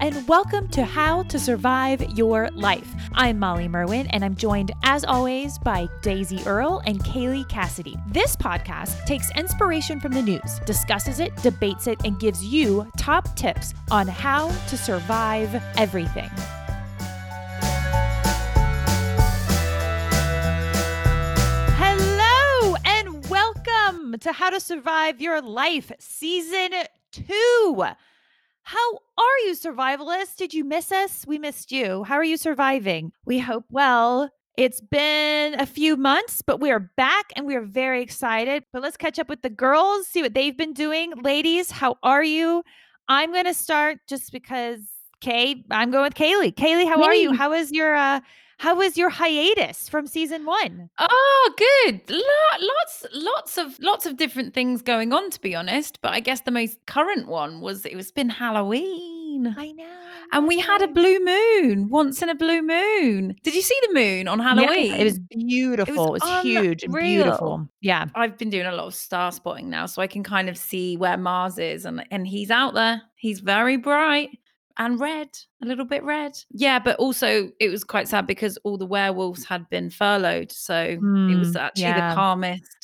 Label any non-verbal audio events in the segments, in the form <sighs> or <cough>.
and welcome to How to Survive Your Life. I'm Molly Merwin, and I'm joined, as always, by Daisy Earle and Kaylee Cassidy. This podcast takes inspiration from the news, discusses it, debates it, and gives you top tips on how to survive everything. Hello, and welcome to How to Survive Your Life, Season 2. How are you, survivalists? Did you miss us? We missed you. How are you surviving? We hope well. It's been a few months, but we are back and we are very excited. But let's catch up with the girls, see what they've been doing. Ladies, how are you? I'm going to start just because Kay, I'm going with Kaylee. Kaylee, how are you? How is your uh how was your hiatus from season one? Oh, good. lots, lots of, lots of different things going on, to be honest. But I guess the most current one was it was been Halloween. I know. And we had a blue moon once in a blue moon. Did you see the moon on Halloween? Yeah, it was beautiful. It was, it was huge and beautiful. Yeah. I've been doing a lot of star spotting now, so I can kind of see where Mars is, and and he's out there. He's very bright and red, a little bit red. Yeah, but also it was quite sad because all the werewolves had been furloughed. So mm, it was actually yeah. the calmest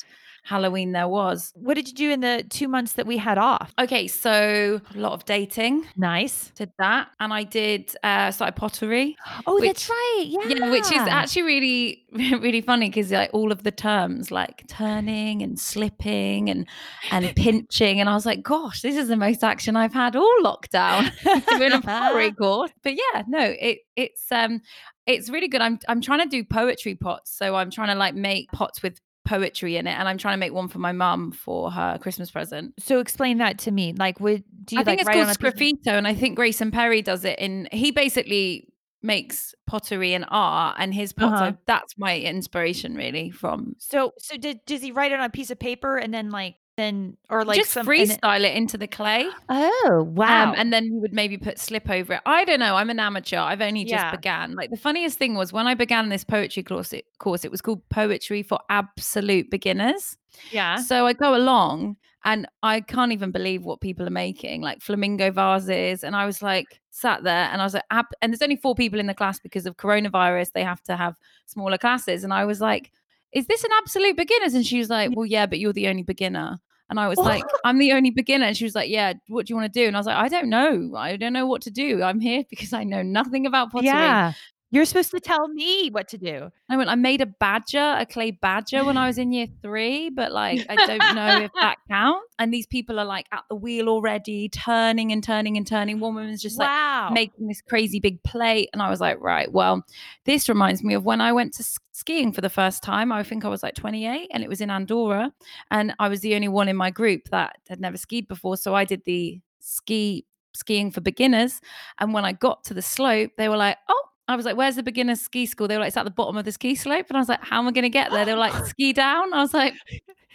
Halloween there was. What did you do in the two months that we had off? Okay, so a lot of dating. Nice. Did that. And I did uh started pottery. Oh, which, that's right. Yeah. Yeah, which is actually really, <laughs> really funny because like all of the terms like turning and slipping and and pinching. And I was like, gosh, this is the most action I've had all lockdown <laughs> in a pottery <laughs> course. But yeah, no, it it's um it's really good. I'm I'm trying to do poetry pots. So I'm trying to like make pots with poetry in it and I'm trying to make one for my mum for her Christmas present. So explain that to me. Like would do you I think like, it's called Sgraffito and I think Grayson Perry does it in he basically makes pottery and art and his pots uh-huh. that's my inspiration really from so so did does he write it on a piece of paper and then like then or like just some, freestyle it into the clay. Oh um, wow! Um, and then you would maybe put slip over it. I don't know. I'm an amateur. I've only just yeah. began. Like the funniest thing was when I began this poetry course. It, course it was called Poetry for Absolute Beginners. Yeah. So I go along and I can't even believe what people are making, like flamingo vases. And I was like, sat there and I was like, Ab-, and there's only four people in the class because of coronavirus. They have to have smaller classes. And I was like, is this an absolute beginners? And she was like, well, yeah, but you're the only beginner. And I was like, I'm the only beginner. And she was like, Yeah, what do you want to do? And I was like, I don't know. I don't know what to do. I'm here <laughs> because I know nothing about pottery. Yeah. You're supposed to tell me what to do. I went, I made a badger, a clay badger when I was in year three, but like, I don't know if that <laughs> counts. And these people are like at the wheel already, turning and turning and turning. One woman's just wow. like making this crazy big plate. And I was like, right, well, this reminds me of when I went to skiing for the first time. I think I was like 28 and it was in Andorra. And I was the only one in my group that had never skied before. So I did the ski skiing for beginners. And when I got to the slope, they were like, oh, I was like, where's the beginner ski school? They were like, it's at the bottom of the ski slope. And I was like, how am I going to get there? They were like, ski down. I was like,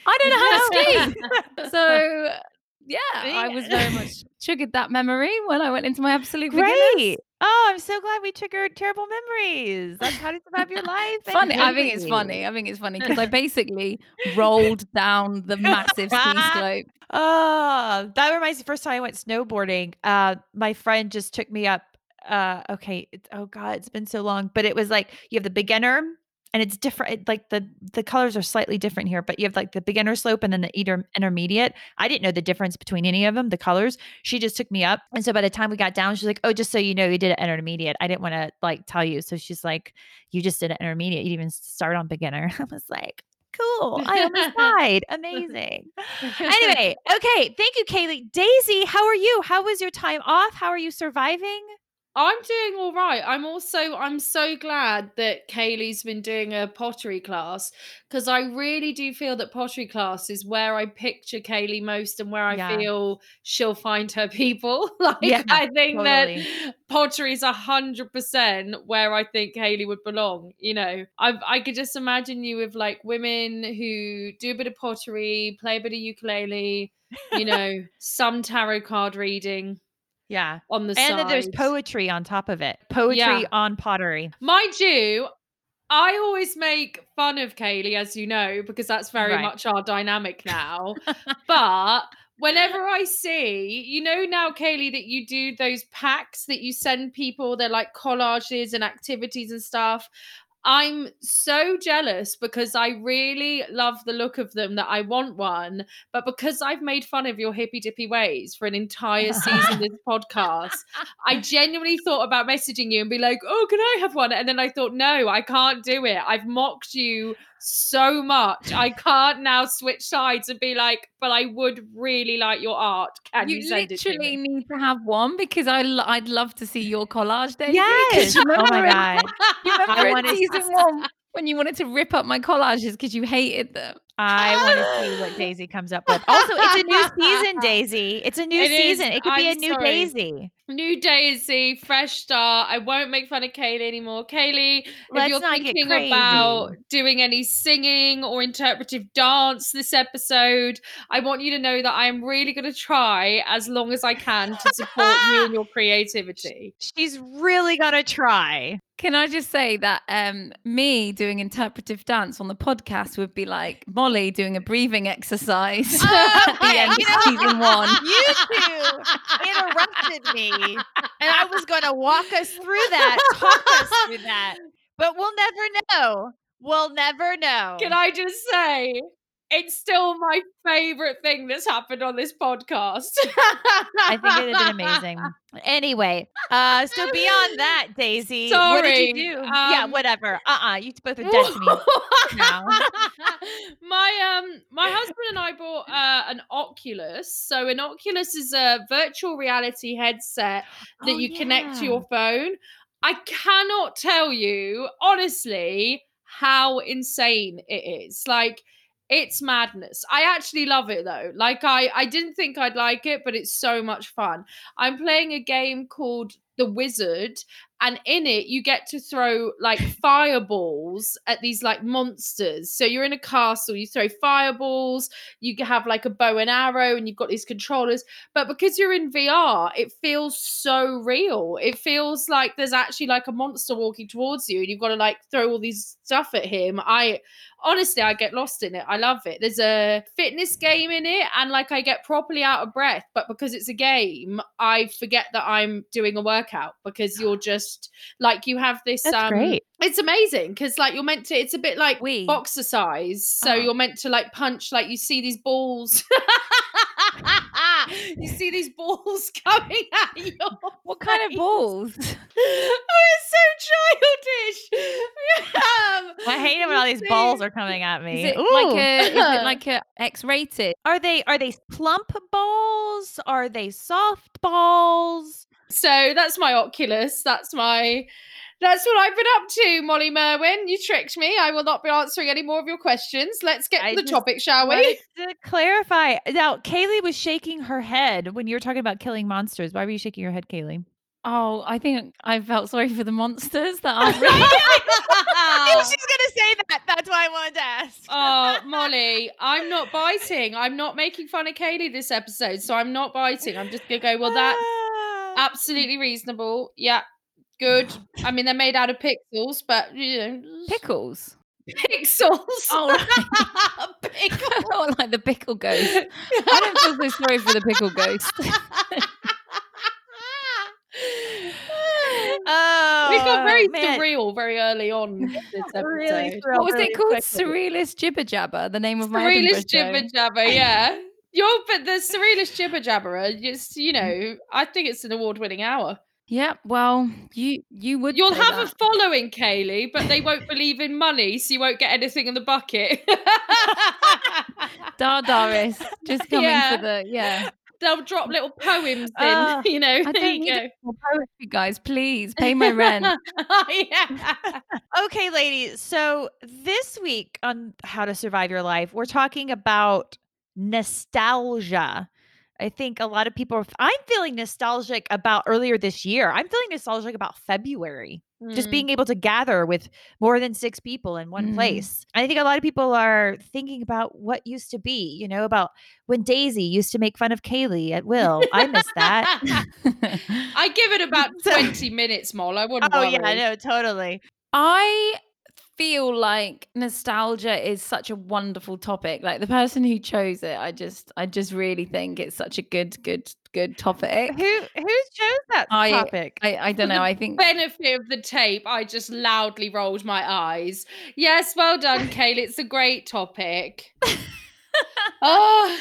I don't know how to ski. <laughs> so yeah, I was very much triggered that memory when I went into my absolute Great. Beginners. Oh, I'm so glad we triggered terrible memories. That's how to survive your life. funny. I think it's funny. I think it's funny because I <laughs> basically rolled down the massive ski <laughs> slope. Oh, that reminds me. First time I went snowboarding, uh, my friend just took me up uh okay oh god it's been so long but it was like you have the beginner and it's different like the the colors are slightly different here but you have like the beginner slope and then the inter- intermediate i didn't know the difference between any of them the colors she just took me up and so by the time we got down she's like oh just so you know you did an intermediate i didn't want to like tell you so she's like you just did an intermediate you didn't even start on beginner <laughs> i was like cool. I almost <laughs> died. Amazing. <laughs> anyway, okay. Thank you, Kaylee. Daisy, how are you? How was your time off? How are you surviving? I'm doing all right. I'm also I'm so glad that Kaylee's been doing a pottery class because I really do feel that pottery class is where I picture Kaylee most and where I yeah. feel she'll find her people. <laughs> like yeah, I think totally. that pottery is a hundred percent where I think Kaylee would belong. You know, I I could just imagine you with like women who do a bit of pottery, play a bit of ukulele, you <laughs> know, some tarot card reading yeah. On the and side. then there's poetry on top of it. Poetry yeah. on pottery. Mind you, I always make fun of Kaylee, as you know, because that's very right. much our dynamic now. <laughs> but whenever I see, you know, now, Kaylee, that you do those packs that you send people, they're like collages and activities and stuff. I'm so jealous because I really love the look of them that I want one. But because I've made fun of your hippy dippy ways for an entire season of this <laughs> podcast, I genuinely thought about messaging you and be like, oh, can I have one? And then I thought, no, I can't do it. I've mocked you so much. I can't now switch sides and be like, but I would really like your art. Can you, you send literally it need to have one because I l- I'd love to see your collage day. Yes. <laughs> Oh my god. <laughs> You remember I in season one when you wanted to rip up my collages because you hated them. I want to see what <laughs> Daisy comes up with. Also, it's a new season, <laughs> Daisy. It's a new it season. Is, it could I'm be a new sorry. Daisy. New Daisy, fresh start. I won't make fun of Kaylee anymore. Kaylee, Let's if you're thinking about doing any singing or interpretive dance this episode, I want you to know that I am really going to try as long as I can to support you and your <laughs> creativity. She's really going to try. Can I just say that um, me doing interpretive dance on the podcast would be like Molly doing a breathing exercise oh, <laughs> at the end of know, season one. <laughs> You two interrupted me, and I was going to walk us through that, talk us through that, but we'll never know. We'll never know. Can I just say, it's still my favorite thing that's happened on this podcast. I think it has been amazing. <laughs> Anyway, uh, so beyond that, Daisy, Sorry. what did you do? Um, yeah, whatever. Uh, uh-uh, uh you both are me <laughs> now. <laughs> my um, my husband and I bought uh, an Oculus. So an Oculus is a virtual reality headset that oh, you yeah. connect to your phone. I cannot tell you honestly how insane it is. Like it's madness. I actually love it though. Like I I didn't think I'd like it, but it's so much fun. I'm playing a game called The Wizard and in it you get to throw like <laughs> fireballs at these like monsters. So you're in a castle you throw fireballs you have like a bow and arrow and you've got these controllers. But because you're in vr it feels so real. It feels like there's actually like a monster walking towards you and you've got to like throw all these stuff at him. I honestly i get lost in it. I love it. There's a fitness game in it and like i get properly out of breath. But because it's a game i forget that i'm doing a workout because you're just just like you have this That's um great. it's amazing because like you're meant to it's a bit like we boxercise so oh. you're meant to like punch like you see these balls <laughs> you see these balls <laughs> coming at you. <laughs> What kind of balls? oh, it's so childish. I hate it when all these balls are coming at me. Is it Ooh. like a is it like a X-rated? Are they are they plump balls? Are they soft balls? So that's my Oculus. That's my that's what I've been up to, Molly Merwin. You tricked me. I will not be answering any more of your questions. Let's get I to the topic, shall we? To clarify, now Kaylee was shaking her head when you were talking about killing monsters. Why were you shaking your head, Kaylee? Oh, I think I felt sorry for the monsters that <laughs> are. Really- She's gonna <laughs> say that. That's why I wanted to ask. oh, Molly, I'm not biting. I'm not making fun of Kaylee this episode, so I'm not biting. I'm just gonna go. Well, that's absolutely reasonable. Yeah, good. I mean, they're made out of pixels, but you know, pickles. Pixels. Oh, right. <laughs> pickle. oh, like the pickle ghost. I don't feel so sorry for the pickle ghost. Oh, <laughs> we got oh, very man. surreal very early on <laughs> this. Really what was it called? Surrealist Jibber Jabber, the name of my Surrealist Jibber Jabber, yeah. You're, but the Surrealist Jibber Jabber, just, you know, I think it's an award winning hour. Yeah, well, you you would. You'll have that. a following, Kaylee, but they won't believe in money, so you won't get anything in the bucket. <laughs> Dar Doris, just coming yeah. for the yeah they'll drop little poems in, uh, <laughs> you know. I don't need more poetry, guys. Please pay my rent. oh, <laughs> yeah. okay, ladies. So this week on How to Survive Your Life, we're talking about nostalgia. I think a lot of people are, I'm feeling nostalgic about earlier this year. I'm feeling nostalgic about February. Mm. Just being able to gather with more than six people in one mm. place. I think a lot of people are thinking about what used to be, you know, about when Daisy used to make fun of Kaylee at will. I miss that. <laughs> I give it <laughs> about 20 minutes, Moll. I wouldn't. Oh, worry. yeah, no, totally. I feel like nostalgia is such a wonderful topic. Like the person who chose it, I just I just really think it's such a good, good, good topic. Who who chose that I, topic? I, I don't know. I <laughs> think benefit of the tape, I just loudly rolled my eyes. Yes, well done, Kaylee. It's a great topic. <laughs> oh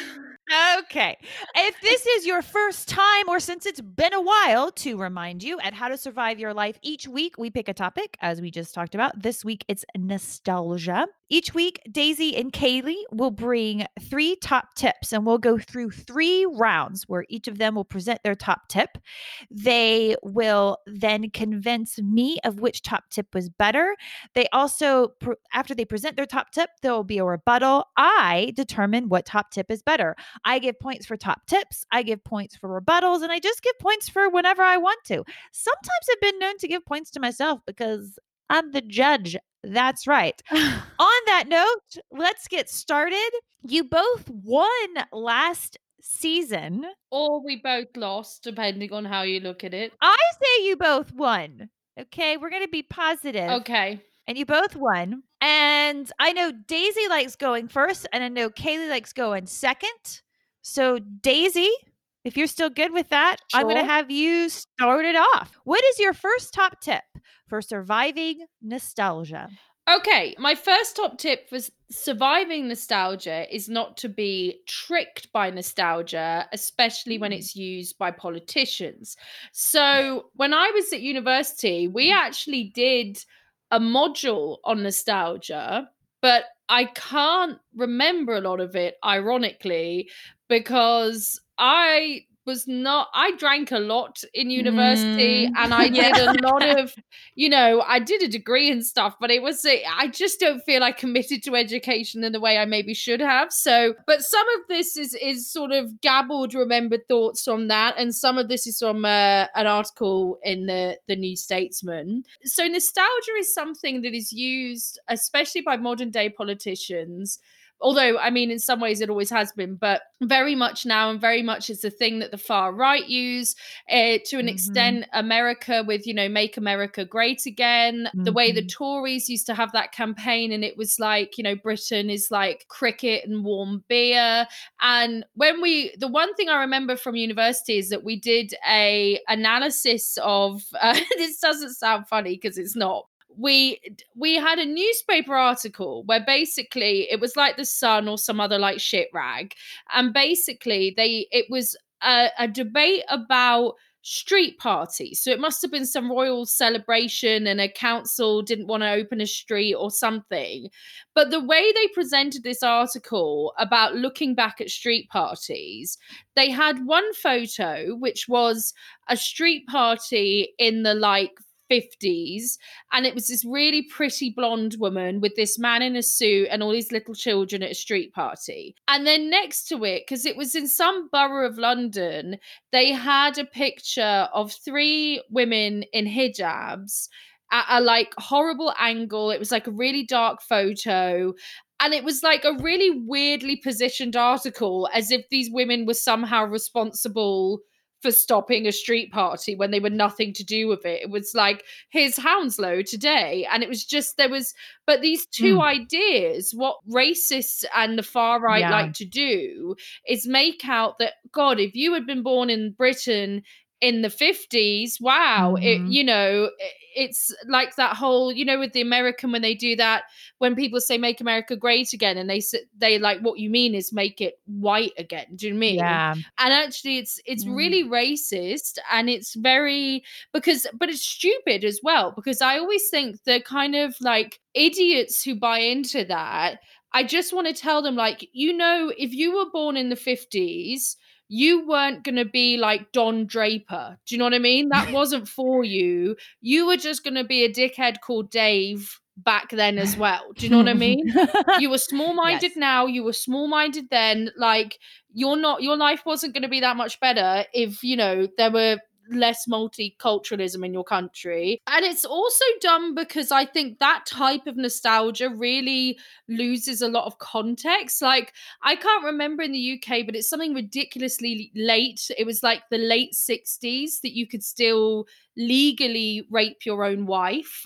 Okay. If this is your first time or since it's been a while, to remind you at How to Survive Your Life, each week we pick a topic, as we just talked about. This week it's nostalgia. Each week, Daisy and Kaylee will bring three top tips and we'll go through three rounds where each of them will present their top tip. They will then convince me of which top tip was better. They also, after they present their top tip, there will be a rebuttal. I determine what top tip is better. I give points for top tips, I give points for rebuttals, and I just give points for whenever I want to. Sometimes I've been known to give points to myself because I'm the judge. That's right. <sighs> On that note, let's get started. You both won last season. Or we both lost, depending on how you look at it. I say you both won. Okay, we're going to be positive. Okay. And you both won. And I know Daisy likes going first, and I know Kaylee likes going second. So, Daisy, if you're still good with that, sure. I'm going to have you start it off. What is your first top tip for surviving nostalgia? Okay, my first top tip for surviving nostalgia is not to be tricked by nostalgia, especially when mm. it's used by politicians. So, when I was at university, we mm. actually did a module on nostalgia, but I can't remember a lot of it, ironically, because I was not I drank a lot in university mm. and <laughs> I did a lot <laughs> of you know I did a degree and stuff but it was I just don't feel I committed to education in the way I maybe should have. So but some of this is is sort of gabbled remembered thoughts from that and some of this is from uh, an article in the the New Statesman. So nostalgia is something that is used especially by modern day politicians although I mean in some ways it always has been, but very much now and very much is a thing that the far right use uh, to an mm-hmm. extent. America with you know make America great again. Mm-hmm. The way the mm-hmm. Tories used to have that campaign, and it was like you know Britain is like cricket and warm beer. And when we the one thing I remember from university is that we did a analysis of uh, <laughs> this doesn't sound funny because it's not we we had a newspaper article where basically it was like the sun or some other like shit rag and basically they it was a, a debate about street parties. So it must have been some royal celebration and a council didn't want to open a street or something. But the way they presented this article about looking back at street parties they had one photo which was a street party in the like 50s and it was this really pretty blonde woman with this man in a suit and all these little children at a street party. And then next to it because it was in some borough of london they had a picture of three women in hijabs at a like horrible angle. It was like a really dark photo and it was like a really weirdly positioned article as if these women were somehow responsible for stopping a street party when they were nothing to do with it. It was like, here's Hounslow today. And it was just, there was, but these two mm. ideas, what racists and the far right yeah. like to do is make out that, God, if you had been born in Britain in the 50s wow mm-hmm. it you know it's like that whole you know with the american when they do that when people say make america great again and they they like what you mean is make it white again do you mean yeah and actually it's it's mm. really racist and it's very because but it's stupid as well because i always think the kind of like idiots who buy into that I just want to tell them, like, you know, if you were born in the 50s, you weren't going to be like Don Draper. Do you know what I mean? That <laughs> wasn't for you. You were just going to be a dickhead called Dave back then as well. Do you know what I mean? <laughs> you were small minded yes. now, you were small minded then. Like, you're not, your life wasn't going to be that much better if, you know, there were less multiculturalism in your country. And it's also done because I think that type of nostalgia really loses a lot of context. Like, I can't remember in the UK, but it's something ridiculously late. It was like the late 60s that you could still legally rape your own wife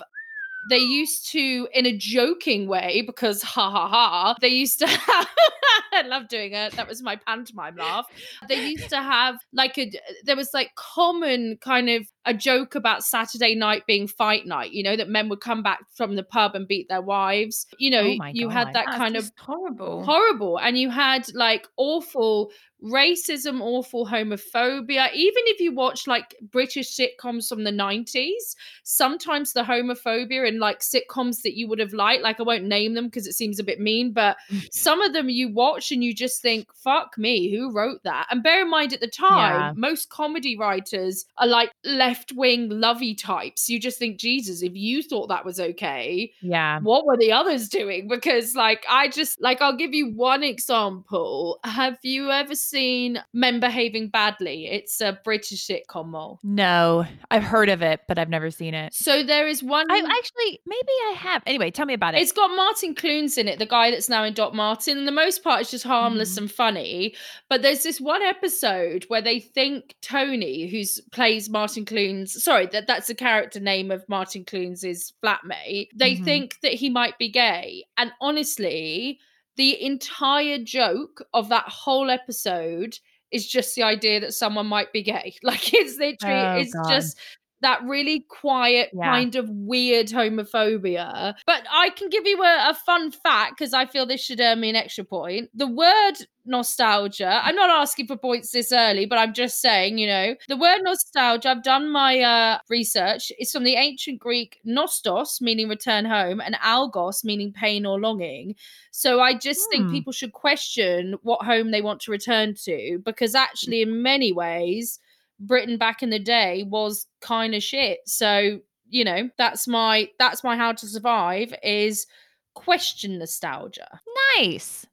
they used to, in a joking way, because ha ha ha, they used to have, <laughs> I love doing it. That was my pantomime laugh. They used to have like a, there was like common kind of a joke about Saturday night being fight night, you know, that men would come back from the pub and beat their wives. You know, oh you God. had that kind of horrible. Horrible. And you had like awful racism, awful homophobia. Even if you watch like British sitcoms from the 90s, sometimes the homophobia in like sitcoms that you would have liked, like I won't name them because it seems a bit mean, but some of them you watch and you just think, fuck me, who wrote that? And bear in mind at the time, yeah. most comedy writers are like left wing lovey types. You just think, Jesus, if you thought that was okay, yeah, what were the others doing? Because like I just like I'll give you one example. Have you ever seen Men Behaving Badly? It's a British sitcom. Mole. No, I've heard of it, but I've never seen it. So there is one. I actually, maybe I have. Anyway, tell me about it. It's got Martin Clunes in it, the guy that's now in Doc Martin. And the most part is just harmless mm. and funny. But there's this one episode where they think Tony, who's plays Martin Clunes, sorry, that that's the character name of Martin Clunes' flatmate. They mm-hmm. think that he might be gay. And honestly, the entire joke of that whole episode is just the idea that someone might be gay. <laughs> Like it's literally, oh, it's God. just that really quiet yeah. kind of weird homophobia. But I can give you a, a fun fact because I feel this should earn me an extra point. The word nostalgia, I'm not asking for points this early, but I'm just saying, you know, the word nostalgia, I've done my uh, research. It's from the ancient Greek nostos, meaning return home, and algos, meaning pain or longing. So I just hmm. think people should question what home they want to return to because actually, in many ways, Britain back in the day was kind of shit. So, you know, that's my that's my how to survive is question nostalgia. Nice.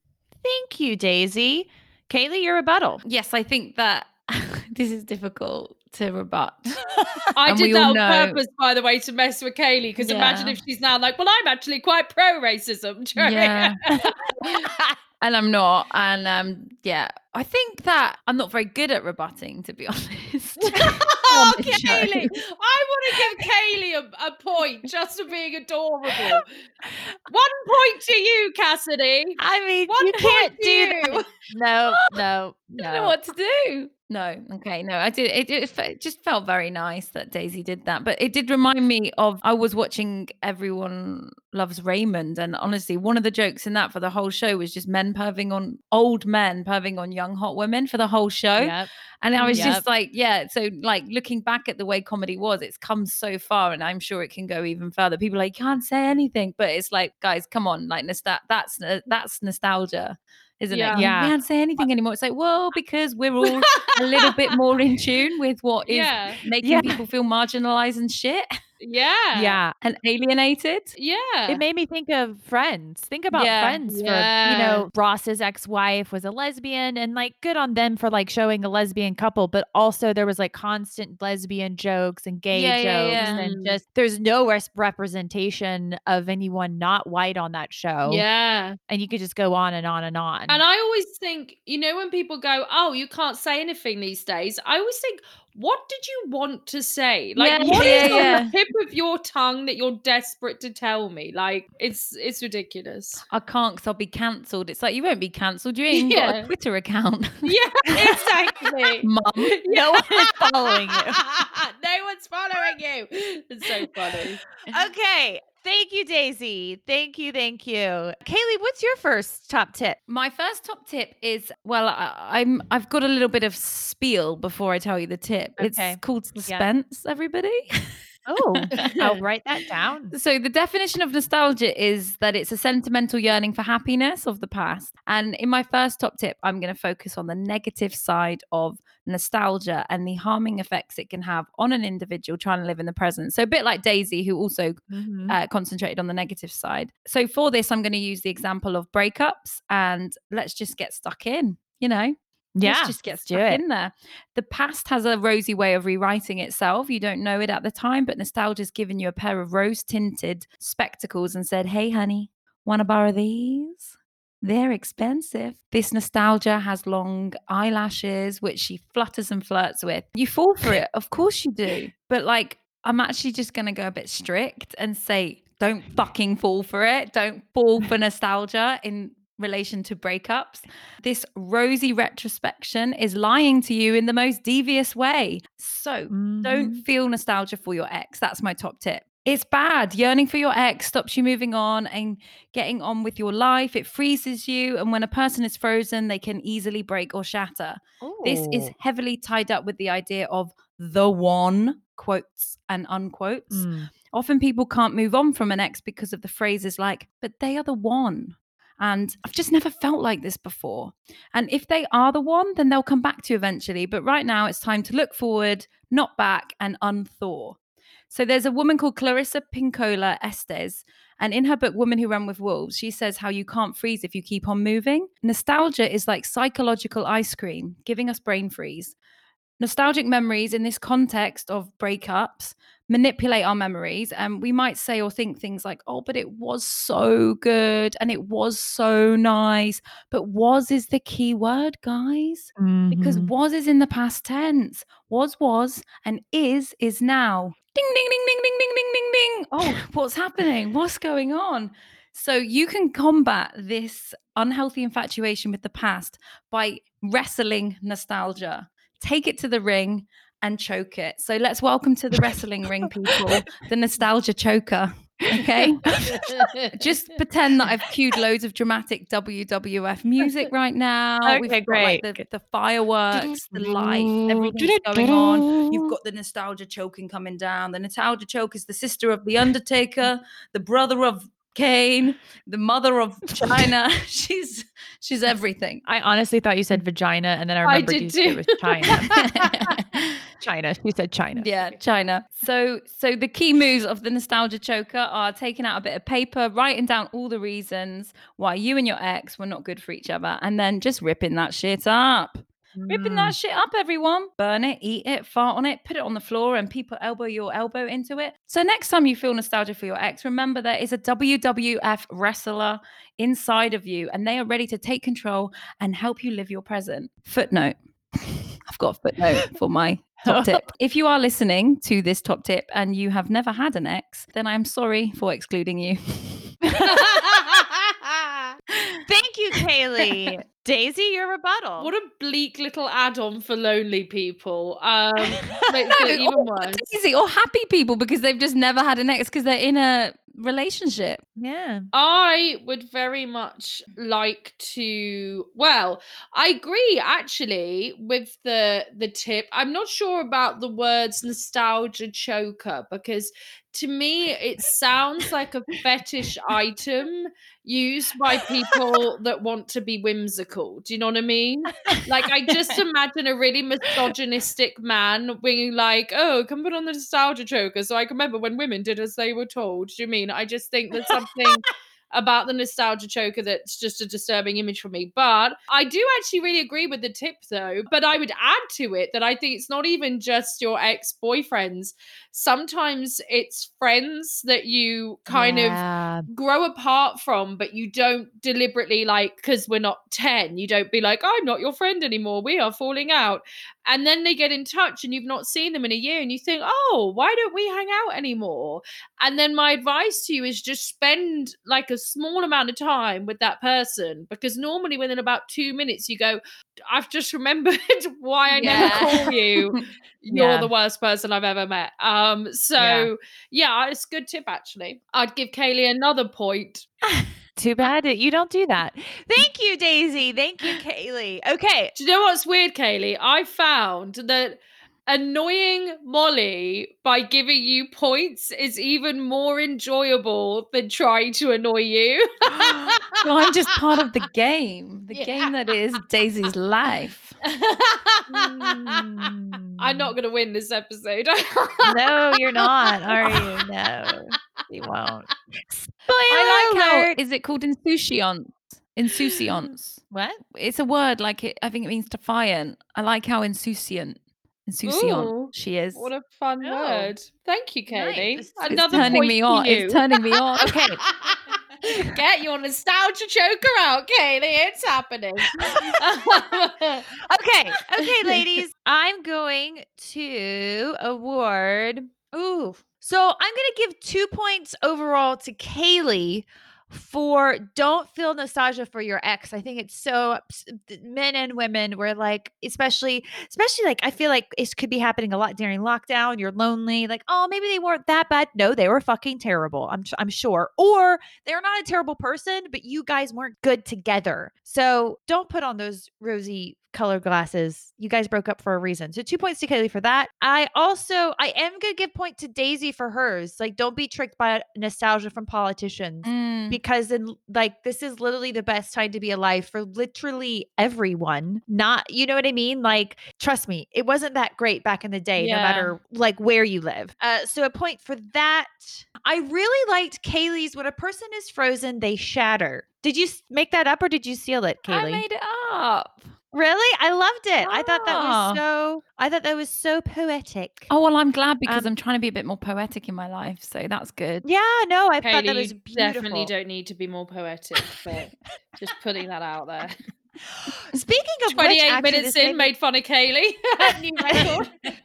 Thank you, Daisy. Kaylee, your rebuttal. Yes, I think that <laughs> this is difficult to rebut. <laughs> I did that on know... purpose, by the way, to mess with Kaylee. Because yeah. imagine if she's now like, "Well, I'm actually quite pro racism." <laughs> Yeah. And I'm not. And um, yeah, I think that I'm not very good at rebutting, to be <laughs> honest. <laughs> oh, Kaylee, I want to give Kaylee a, a, point just for being adorable. One point to you, Cassidy. I mean, one you can't do you. that. No, <gasps> no, no. I don't know what to do. No, okay, no, I did. It, it, it, just felt very nice that Daisy did that, but it did remind me of I was watching Everyone Loves Raymond, and honestly, one of the jokes in that for the whole show was just men perving on old men perving on young hot women for the whole show, yep. and I was yep. just like, yeah. So like looking back at the way comedy was, it's come so far, and I'm sure it can go even further. People like can't say anything, but it's like, guys, come on, like nostal- that's uh, that's nostalgia isn't yeah. it? Yeah. We can't say anything anymore. It's like, well, <laughs> because we're all a little bit more in tune with what is yeah. making yeah. people feel marginalized and shit. <laughs> Yeah. Yeah. And alienated. Yeah. It made me think of Friends. Think about yeah. Friends yeah. for, you know, Ross's ex-wife was a lesbian and like good on them for like showing a lesbian couple, but also there was like constant lesbian jokes and gay yeah, jokes and just there's no res- representation of anyone not white on that show. Yeah. And you could just go on and on and on. And I always think, you know, when people go, "Oh, you can't say anything these days." I always think, what did you want to say? Like, yeah, what yeah, is yeah. on the tip of your tongue that you're desperate to tell me? Like, it's it's ridiculous. I can't because I'll be cancelled. It's like you won't be cancelled. You ain't yeah. got a Twitter account. <laughs> Yeah, exactly. <laughs> Mum, no one is following you. <laughs> no one's following you. It's so funny. Okay, Thank you, Daisy. Thank you. Thank you. Kaylee, what's your first top tip? My first top tip is well, I, am I've got a little bit of spiel before I tell you the tip. Okay. It's called suspense, yeah. everybody. <laughs> Oh, I'll <laughs> write that down. So, the definition of nostalgia is that it's a sentimental yearning for happiness of the past. And in my first top tip, I'm going to focus on the negative side of nostalgia and the harming effects it can have on an individual trying to live in the present. So, a bit like Daisy, who also mm-hmm. uh, concentrated on the negative side. So, for this, I'm going to use the example of breakups and let's just get stuck in, you know? Yeah, Let's just get stuck in there. The past has a rosy way of rewriting itself. You don't know it at the time, but nostalgia's given you a pair of rose tinted spectacles and said, Hey, honey, want to borrow these? They're expensive. This nostalgia has long eyelashes, which she flutters and flirts with. You fall for it. Of course you do. But like, I'm actually just going to go a bit strict and say, Don't fucking fall for it. Don't fall for nostalgia in relation to breakups. This rosy retrospection is lying to you in the most devious way. So mm-hmm. don't feel nostalgia for your ex. That's my top tip. It's bad. Yearning for your ex stops you moving on and getting on with your life. It freezes you. And when a person is frozen, they can easily break or shatter. Ooh. This is heavily tied up with the idea of the one, quotes and unquotes. Mm. Often people can't move on from an ex because of the phrases like, but they are the one. And I've just never felt like this before. And if they are the one, then they'll come back to you eventually. But right now, it's time to look forward, not back, and unthaw. So there's a woman called Clarissa Pinkola Estes. And in her book, Woman Who Ran with Wolves, she says how you can't freeze if you keep on moving. Nostalgia is like psychological ice cream, giving us brain freeze. Nostalgic memories in this context of breakups manipulate our memories. And we might say or think things like, oh, but it was so good and it was so nice. But was is the key word, guys, mm-hmm. because was is in the past tense. Was, was, and is, is now ding, ding, ding, ding, ding, ding, ding, ding, ding. Oh, <laughs> what's happening? What's going on? So you can combat this unhealthy infatuation with the past by wrestling nostalgia. Take it to the ring and choke it. So let's welcome to the wrestling ring, people, <laughs> the nostalgia choker. Okay. Just <laughs> pretend that I've cued loads of dramatic WWF music right now. Okay, We've got, great. Like, the, the, fireworks, the light, everything's going on. You've got the nostalgia choking coming down. The nostalgia choke is the sister of The Undertaker, the brother of Kane, the mother of Chyna. <laughs> she's she's everything. I honestly thought you said vagina, and then I remembered I you said it was Chyna. Chyna. You said Chyna. Yeah, Chyna. So so the key moves of the nostalgia choker are taking out a bit of paper, writing down all the reasons why you and your ex were not good for each other, and then just ripping that shit up. Ripping that mm. shit up, everyone. Burn it, eat it, fart on it, put it on the floor, and people elbow your elbow into it. So, next time you feel nostalgia for your ex, remember there is a WWF wrestler inside of you, and they are ready to take control and help you live your present. Footnote <laughs> I've got a footnote <laughs> for my top tip. <laughs> If you are listening to this top tip and you have never had an ex, then I'm sorry for excluding you. <laughs> Thank you, Kaylee. <laughs> Daisy, your rebuttal. What a bleak little add-on for lonely people. <laughs> Um, makes no, it even worse. Daisy or happy people because they've just never had an ex because they're in a relationship. Yeah. I would very much like to well, I agree actually with the the tip. I'm not sure about the words nostalgia choker because to me it sounds like a fetish item used by people that want to be whimsical. Do you know what I mean? Like I just <laughs> imagine a really misogynistic man being like, "Oh, come put on the nostalgia choker so I can remember when women did as they were told." Do you mean? I just think there's something about the nostalgia choker that's just a disturbing image for me. But I do actually really agree with the tip though. But I would add to it that I think it's not even just your ex boyfriends. Sometimes it's friends that you kind yeah. of grow apart from, but you don't deliberately like, because we're not 10, you don't be like, I'm not your friend anymore. We are falling out. And then they get in touch and you've not seen them in a year and you think, oh, why don't we hang out anymore? And then my advice to you is just spend like a small amount of time with that person because normally within about two minutes you go, I've just remembered <laughs> why I yeah. never call you. <laughs> You're yeah. the worst person I've ever met. Um, so yeah. yeah, it's a good tip actually. I'd give Kaylee another point. <laughs> Too bad that you don't do that. Thank you, Daisy. Thank you, Kaylee. Okay. Do you know what's weird, Kaylee? I found that annoying Molly by giving you points is even more enjoyable than trying to annoy you. <gasps> well, I'm just part of the game, the yeah. game that is Daisy's life. mm. <laughs> I'm not going to win this episode. <laughs> no, you're not, are you? <laughs> No, you won't. Spoiler I like how is it called insouciance? Insouciance. What? It's a word like it. I think it means defiant. I like how insouciant insouciant Ooh, she is. What a fun oh. word. Thank you, Katie. Nice. Another it's turning me on. It's turning me on. okay. Get your nostalgia choker out, Kaylee. It's happening. <laughs> okay. Okay, <laughs> ladies. I'm going to award Ooh. So I'm going to give two points overall to Kaylee for don't feel nostalgia for your ex. I think it's so men and women were like, especially, especially like I feel like it could be happening a lot during lockdown. You're lonely, like, oh, maybe they weren't that bad. No, they were fucking terrible. I'm I'm sure. Or they're not a terrible person, but you guys weren't good together. So don't put on those rosy color glasses. You guys broke up for a reason. So two points to Kaylee for that. I also I am gonna give point to Daisy for hers. Like, don't be tricked by nostalgia from politicians. Mm. Because in like this is literally the best time to be alive for literally everyone. Not you know what I mean? Like, trust me, it wasn't that great back in the day, yeah. no matter like where you live. Uh, so a point for that. I really liked Kaylee's when a person is frozen, they shatter. Did you make that up or did you seal it, Kaylee? I made it up. Really? I loved it. I thought that was so I thought that was so poetic. Oh, well, I'm glad because um, I'm trying to be a bit more poetic in my life, so that's good. Yeah, no, I thought that was beautiful. definitely don't need to be more poetic, but just putting that out there. <laughs> Speaking of 28 which, minutes in, made fun of Kaylee. <laughs>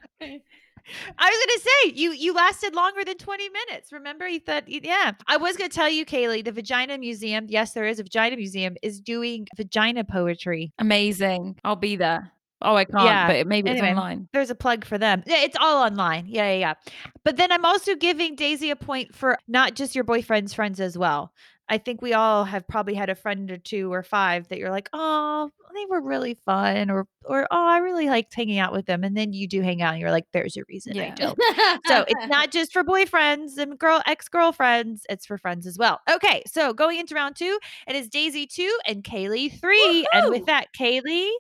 I was gonna say you you lasted longer than 20 minutes. Remember, you thought yeah. I was gonna tell you, Kaylee, the Vagina Museum. Yes, there is a Vagina Museum is doing vagina poetry. Amazing. I'll be there. Oh, I can't, yeah. but maybe anyway, it's online. There's a plug for them. Yeah, it's all online. Yeah, yeah, yeah. But then I'm also giving Daisy a point for not just your boyfriend's friends as well. I think we all have probably had a friend or two or five that you're like, oh, they were really fun, or or oh, I really liked hanging out with them, and then you do hang out, and you're like, there's a reason yeah. I don't. <laughs> so it's not just for boyfriends and girl ex girlfriends; it's for friends as well. Okay, so going into round two, it is Daisy two and Kaylee 3 Woo-hoo! and with that, Kaylee,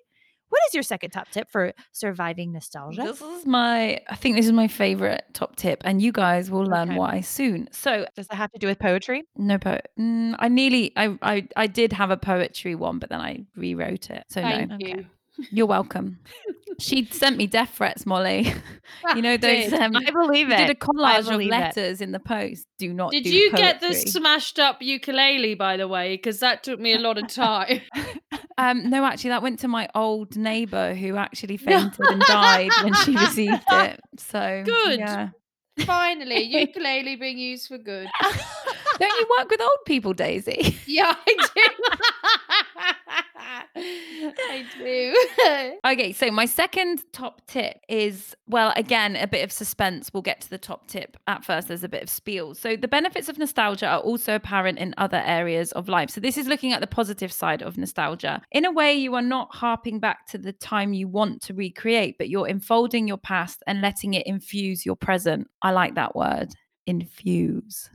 what is your second top tip for surviving nostalgia? This is my, I think this is my favorite top tip, and you guys will learn okay. why soon. So, does that have to do with poetry? No poet. Mm, I nearly, I, I, I did have a poetry one, but then I rewrote it. So Thank no. You. Okay. You're welcome. she sent me death threats, Molly. <laughs> you know those. Um, I believe it. Did a collage of letters it. in the post. Do not. Did do you poetry. get the smashed up ukulele, by the way? Because that took me a lot of time. <laughs> um, no, actually, that went to my old neighbour who actually fainted and died when she received it. <laughs> So good. Yeah. Finally, ukulele being used for good. Don't you work with old people, Daisy? <laughs> Yeah, I do. I do. okay, so my second top tip is well, again, a bit of suspense. We'll get to the top tip at first. There's a bit of spiel. So, the benefits of nostalgia are also apparent in other areas of life. So, this is looking at the positive side of nostalgia. In a way, you are not harping back to the time you want to recreate, but you're enfolding your past and letting it infuse your present. I like that word infuse.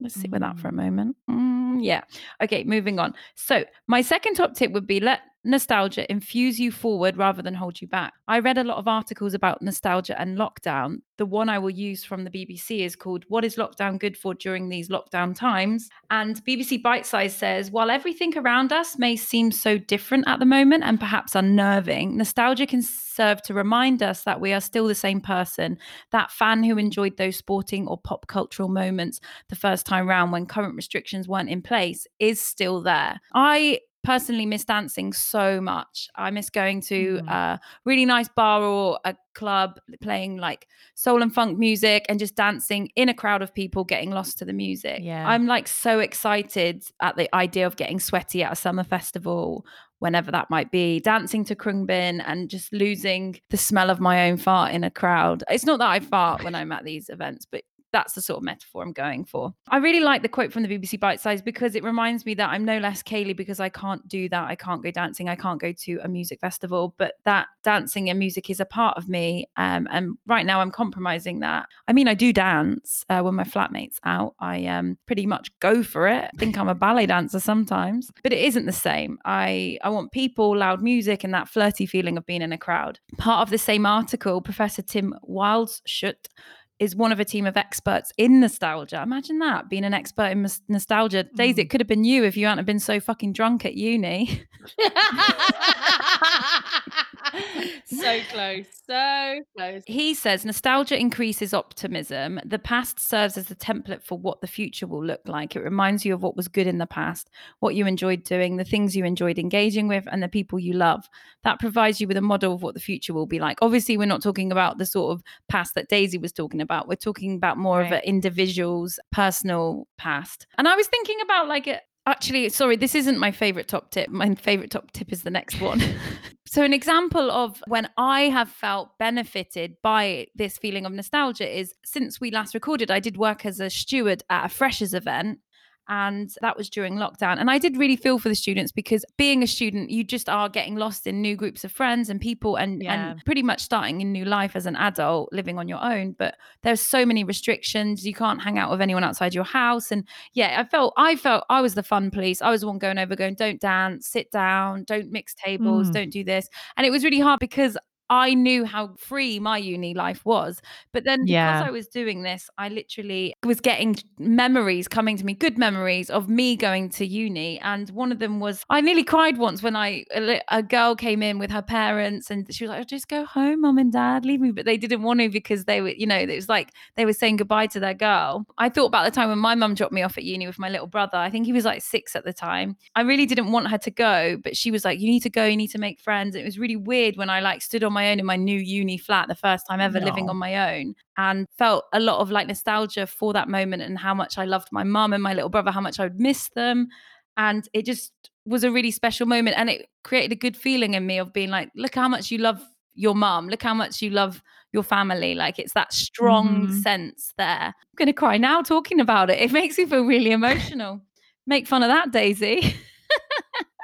Let's sit with that for a mm. moment. Mm, yeah. Okay, moving on. So, my second top tip would be let nostalgia infuse you forward rather than hold you back. I read a lot of articles about nostalgia and lockdown. The one I will use from the BBC is called What is Lockdown Good for During These Lockdown Times? And BBC Bitesize says While everything around us may seem so different at the moment and perhaps unnerving, nostalgia can serve to remind us that we are still the same person, that fan who enjoyed those sporting or pop cultural moments the first time round when current restrictions weren't in place is still there. I personally miss dancing so much. I miss going to mm. a really nice bar or a club playing like soul and funk music and just dancing in a crowd of people getting lost to the music. Yeah. I'm like so excited at the idea of getting sweaty at a summer festival whenever that might be, dancing to Khruangbin and just losing the smell of my own fart in a crowd. It's not that I fart when I'm at these events, but that's the sort of metaphor I'm going for. I really like the quote from the BBC Bite Size because it reminds me that I'm no less Kaylee because I can't do that. I can't go dancing. I can't go to a music festival, but that dancing and music is a part of me. Um, and right now I'm compromising that. I mean, I do dance uh, when my flatmate's out. I um, pretty much go for it. I think I'm a ballet dancer sometimes, but it isn't the same. I, I want people, loud music, and that flirty feeling of being in a crowd. Part of the same article, Professor Tim Wildschut is one of a team of experts in nostalgia. Imagine that being an expert in nostalgia. Mm. Days it could have been you if you hadn't been so fucking drunk at uni. <laughs> <laughs> so close. So close. He says nostalgia increases optimism. The past serves as a template for what the future will look like. It reminds you of what was good in the past, what you enjoyed doing, the things you enjoyed engaging with, and the people you love. That provides you with a model of what the future will be like. Obviously, we're not talking about the sort of past that Daisy was talking about. We're talking about more right. of an individual's personal past. And I was thinking about like actually sorry this isn't my favorite top tip. My favorite top tip is the next one. <laughs> So an example of when i have felt benefited by this feeling of nostalgia is since we last recorded i did work as a steward at a freshers event and that was during lockdown. And I did really feel for the students because being a student, you just are getting lost in new groups of friends and people and, yeah. and pretty much starting a new life as an adult living on your own. But there's so many restrictions. You can't hang out with anyone outside your house. And yeah, I felt I felt I was the fun police. I was the one going over, going, don't dance, sit down, don't mix tables, mm. don't do this. And it was really hard because I knew how free my uni life was. But then yeah. because I was doing this, I literally was getting memories coming to me, good memories of me going to uni. And one of them was I nearly cried once when I a, a girl came in with her parents and she was like, oh, just go home, mom and dad, leave me. But they didn't want to because they were, you know, it was like they were saying goodbye to their girl. I thought about the time when my mum dropped me off at uni with my little brother. I think he was like six at the time. I really didn't want her to go, but she was like, you need to go, you need to make friends. It was really weird when I like stood on my my own in my new uni flat, the first time ever no. living on my own, and felt a lot of like nostalgia for that moment and how much I loved my mum and my little brother, how much I would miss them. And it just was a really special moment. And it created a good feeling in me of being like, look how much you love your mum, look how much you love your family. Like it's that strong mm-hmm. sense there. I'm going to cry now talking about it. It makes me feel really emotional. Make fun of that, Daisy.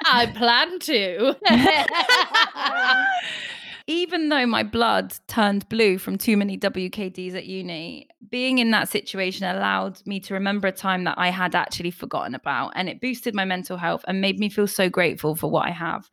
I plan to. <laughs> <laughs> <laughs> even though my blood turned blue from too many WKDs at uni, being in that situation allowed me to remember a time that I had actually forgotten about. And it boosted my mental health and made me feel so grateful for what I have.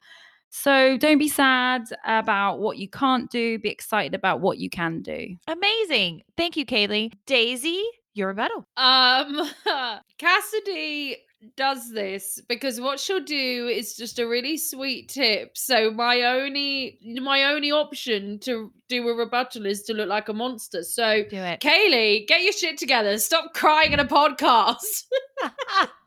So don't be sad about what you can't do, be excited about what you can do. Amazing. Thank you, Kaylee. Daisy, you're a rebuttal. Um <laughs> Cassidy does this because what she'll do is just a really sweet tip. So my only my only option to do a rebuttal is to look like a monster. So do it. Kaylee, get your shit together. Stop crying in a podcast. <laughs> <laughs>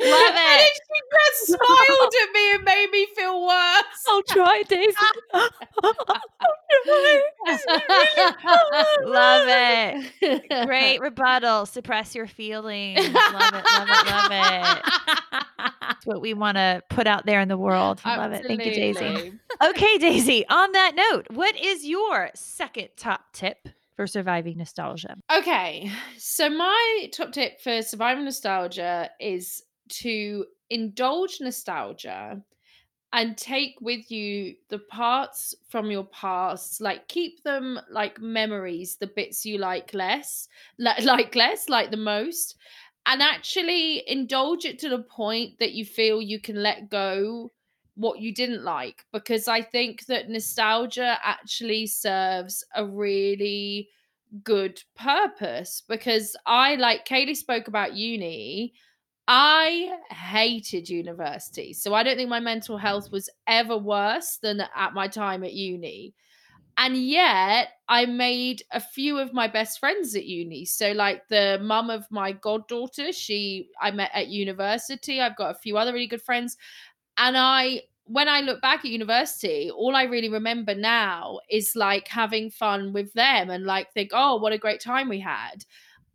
Love it. And she just smiled at me and made me feel worse. I'll try, Daisy. <laughs> <laughs> love it. Great rebuttal. Suppress your feelings. Love it. Love it. Love it. That's what we want to put out there in the world. Love it. Thank you, Daisy. Okay, Daisy. On that note, what is your second top tip for surviving nostalgia? Okay. So, my top tip for surviving nostalgia is to indulge nostalgia and take with you the parts from your past like keep them like memories the bits you like less <laughs> like, less like the most and actually indulge it to the point that you feel you can let go what you didn't like because i think that nostalgia actually serves a really good purpose because i like kaylee spoke about uni I hated university. So I don't think my mental health was ever worse than at my time at uni. And yet I made a few of my best friends at uni. So like the mum of my goddaughter, she I met at university. I've got a few other really good friends. And I when I look back at university, all I really remember now is like having fun with them and like think, oh, what a great time we had.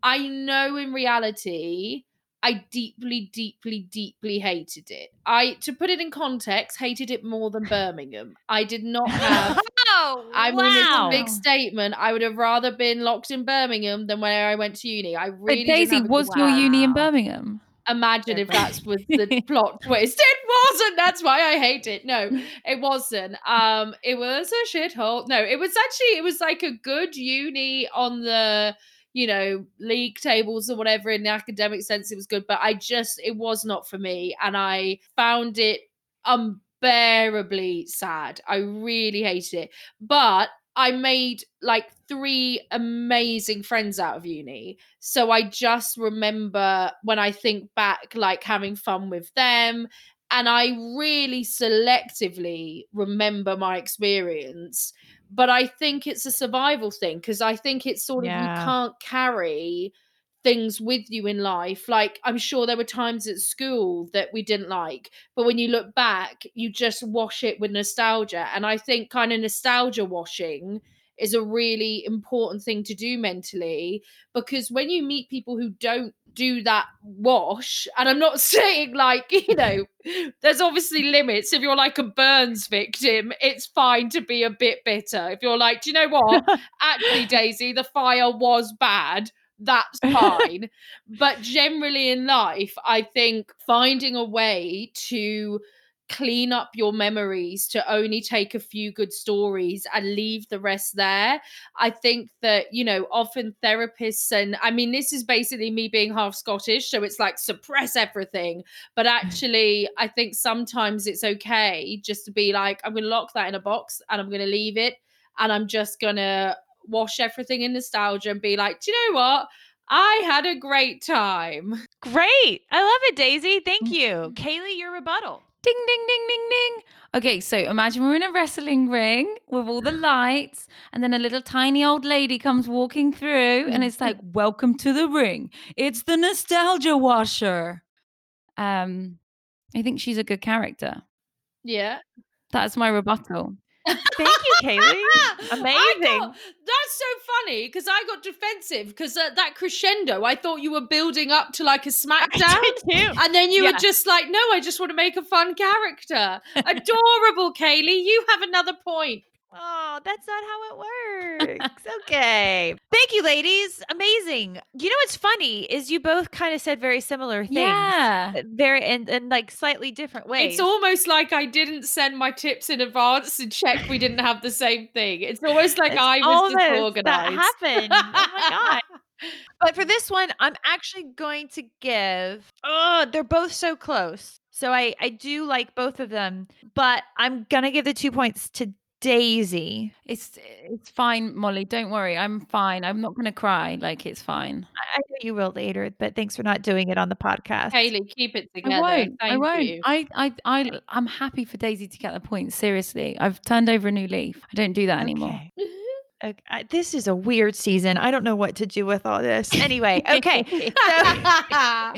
I know in reality, I deeply, deeply, deeply hated it. I, to put it in context, hated it more than Birmingham. I did not <laughs> have. oh, I mean, it's a big statement. I would have rather been locked in Birmingham than where I went to uni. I really. But Daisy, was your uni in Birmingham? Imagine if that was the <laughs> plot twist. It wasn't. That's why I hate it. No, it wasn't. Um, it was a shithole. No, it was actually it was like a good uni on the you know, league tables or whatever in the academic sense, it was good. But I just, it was not for me. And I found it unbearably sad. I really hated it. But I made like three amazing friends out of uni. So I just remember when I think back, like having fun with them and I really selectively remember my experience. But I think it's a survival thing because I think it's sort of you can't carry things with you in life. Like, I'm sure there were times at school that we didn't like, but when you look back, you just wash it with nostalgia. And I think kind of nostalgia washing is a really important thing to do mentally because when you meet people who don't do that wash, and I'm not <laughs> saying like, you know, <laughs> there's obviously limits. If you're like a Burns victim, it's fine to be a bit bitter. If you're like, do you know what? Actually, <laughs> Daisy, the fire was bad that's fine. but generally in life, I think finding a way to clean up your memories to only take a few good stories and leave the rest there. I think that, you know, often therapists, and I mean, this is basically me being half Scottish, so it's like suppress everything. But mm. actually, I think sometimes it's okay just to be like, I'm going to lock that in a box and I'm going to leave it. And I'm just going to wash everything in nostalgia and be like, do you know what? I had a great time. Great. I love it, Daisy. Thank you. Kaylee, your rebuttal. Ding, ding, ding, ding, ding. Okay, so imagine we're in a wrestling ring with all the lights, and then a little tiny old lady comes walking through, and it's like, <laughs> "Welcome to the ring. It's the nostalgia washer." Um, I think she's a good character. Yeah, that's my rebuttal. Thank you, Kaylee. <laughs> Amazing. Got, that's so funny because I got defensive because uh, that crescendo, I thought you were building up to like a SmackDown. And then you yeah. were just like, no, I just want to make a fun character. <laughs> Adorable, Kaylee. You have another point. Oh, that's not how it <laughs> works. okay. Thank you, ladies. Amazing. You know what's funny is you both kind of said very similar things. Yeah. Uh, very in, in like slightly different ways. It's almost like I didn't send my tips in advance and check we didn't have the same thing. It's almost like it's I was disorganized. That happened. oh my god. <laughs> But for this one, I'm actually going to give. Oh, they're both so close. So I I do like both of them, but I'm gonna give the two points to Daisy. It's it's fine, Molly. Don't worry. I'm fine. I'm not going to cry. Like it's fine. I, I know you will later, but thanks for not doing it on the podcast. Kaylee, keep it together. I won't. Thank I won't. You. I, I, I, I'm happy for Daisy to get the point. Seriously, I've turned over a new leaf. I don't do that okay. anymore. This is a weird season. I don't know what to do with all this. Anyway, okay. <laughs> so,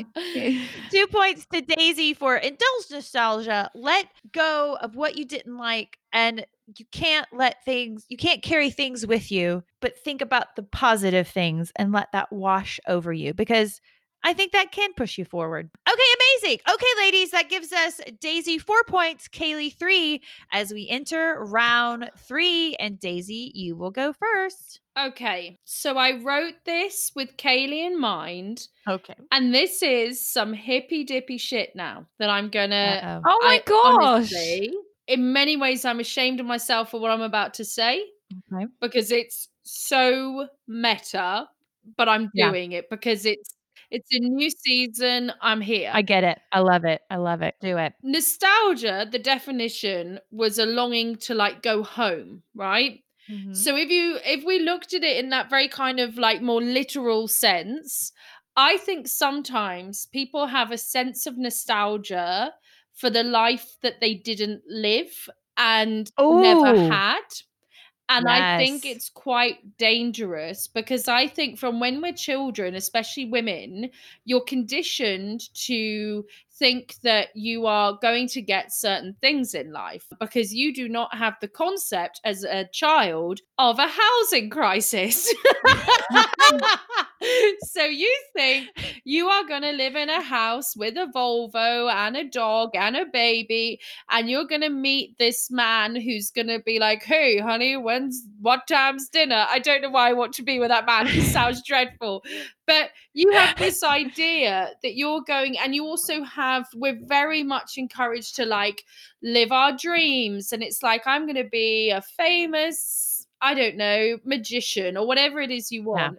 <laughs> two points to Daisy for indulge nostalgia. Let go of what you didn't like and you can't let things you can't carry things with you but think about the positive things and let that wash over you because I think that can push you forward. Okay, amazing. Okay, ladies, that gives us Daisy four points, Kaylee three, as we enter round three. And Daisy, you will go first. Okay, so I wrote this with Kaylee in mind. Okay. And this is some hippy dippy shit now that I'm gonna. Uh-oh. Oh my I, gosh. Honestly, <laughs> in many ways, I'm ashamed of myself for what I'm about to say okay. because it's so meta, but I'm doing yeah. it because it's it's a new season. I'm here. I get it. I love it. I love it. Do it. Nostalgia, the definition was a longing to like go home, right? Mm-hmm. So if you if we looked at it in that very kind of like more literal sense, I think sometimes people have a sense of nostalgia for the life that they didn't live and Ooh. never had. And yes. I think it's quite dangerous because I think from when we're children, especially women, you're conditioned to think that you are going to get certain things in life because you do not have the concept as a child of a housing crisis. <laughs> you are going to live in a house with a Volvo and a dog and a baby, and you're going to meet this man who's going to be like, "Hey, honey, when's what time's dinner?" I don't know why I want to be with that man. He <laughs> sounds dreadful, but you have this idea that you're going, and you also have. We're very much encouraged to like live our dreams, and it's like I'm going to be a famous I don't know, magician or whatever it is you want. Yeah.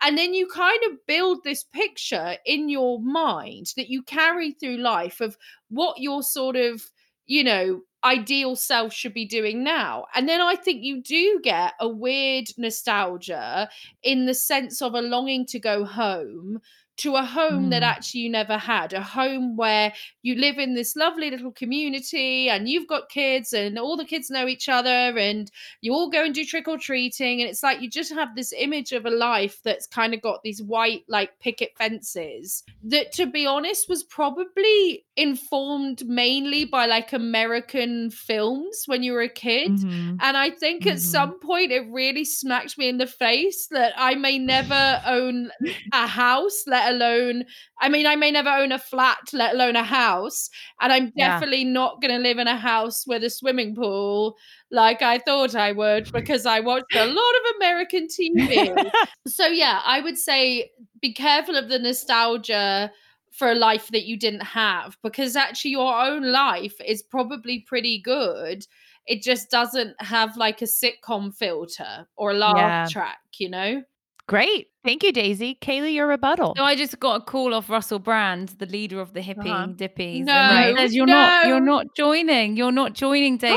And then you kind of build this picture in your mind that you carry through life of what your sort of, you know, ideal self should be doing now. And then I think you do get a weird nostalgia in the sense of a longing to go home to a home mm. that actually you never had a home where you live in this lovely little community and you've got kids and all the kids know each other and you all go and do trick or treating and it's like you just have this image of a life that's kind of got these white like picket fences that to be honest was probably informed mainly by like American films when you were a kid Mhm. and I think at Mhm. some point it really smacked me in the face that I may never own a house, let alone, I mean, I may never own a flat, let alone a house. And I'm Yeah. definitely not going to live in a house with a swimming pool like I thought I would because I watched a lot of American TV. <laughs> so, yeah, I would say be careful of the nostalgia for a life that you didn't have because actually your own life is probably pretty good it just doesn't have like a sitcom filter or a laugh Yeah. track, you know? Great. Thank you, Daisy. Kaylee, your rebuttal. So I just got a call off Russell Brand, the leader of the hippie Uh-huh. dippies. No, and he says you're not you're not joining. You're not joining, <gasps> Daisy.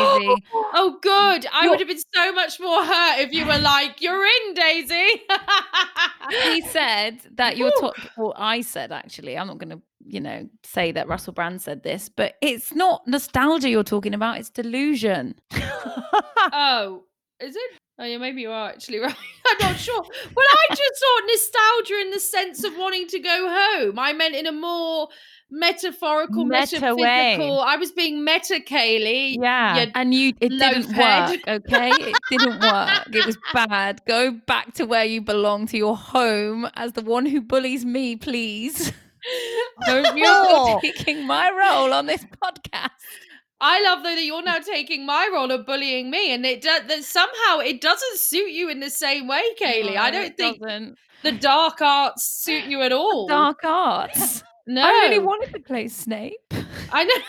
Oh, good. I You're- would have been so much more hurt if you were like, "You're in, Daisy." <laughs> he said that you're Woo. top <laughs> well, I said actually, I'm not gonna, you know, say that Russell Brand said this, but it's not nostalgia you're talking about, it's delusion. oh, is it? Oh, yeah, maybe you are actually <laughs> right. I'm not sure. Well, I just thought nostalgia in the sense of wanting to go home. I meant in a more metaphorical, Meta metaphysical. way. I was being meta, Kaylee. yeah. And you it didn't Loaf-head. work, okay? <laughs> It didn't work. It was bad. Go back to where you belong, to your home as the one who bullies me, please. <laughs> Don't you're taking my role on this podcast. I love though that you're now taking my role of bullying me, and it does that somehow it doesn't suit you in the same way, Kaylee. I don't think doesn't. the dark arts suit you at all. dark arts. no, I really wanted to play Snape. I know. <laughs>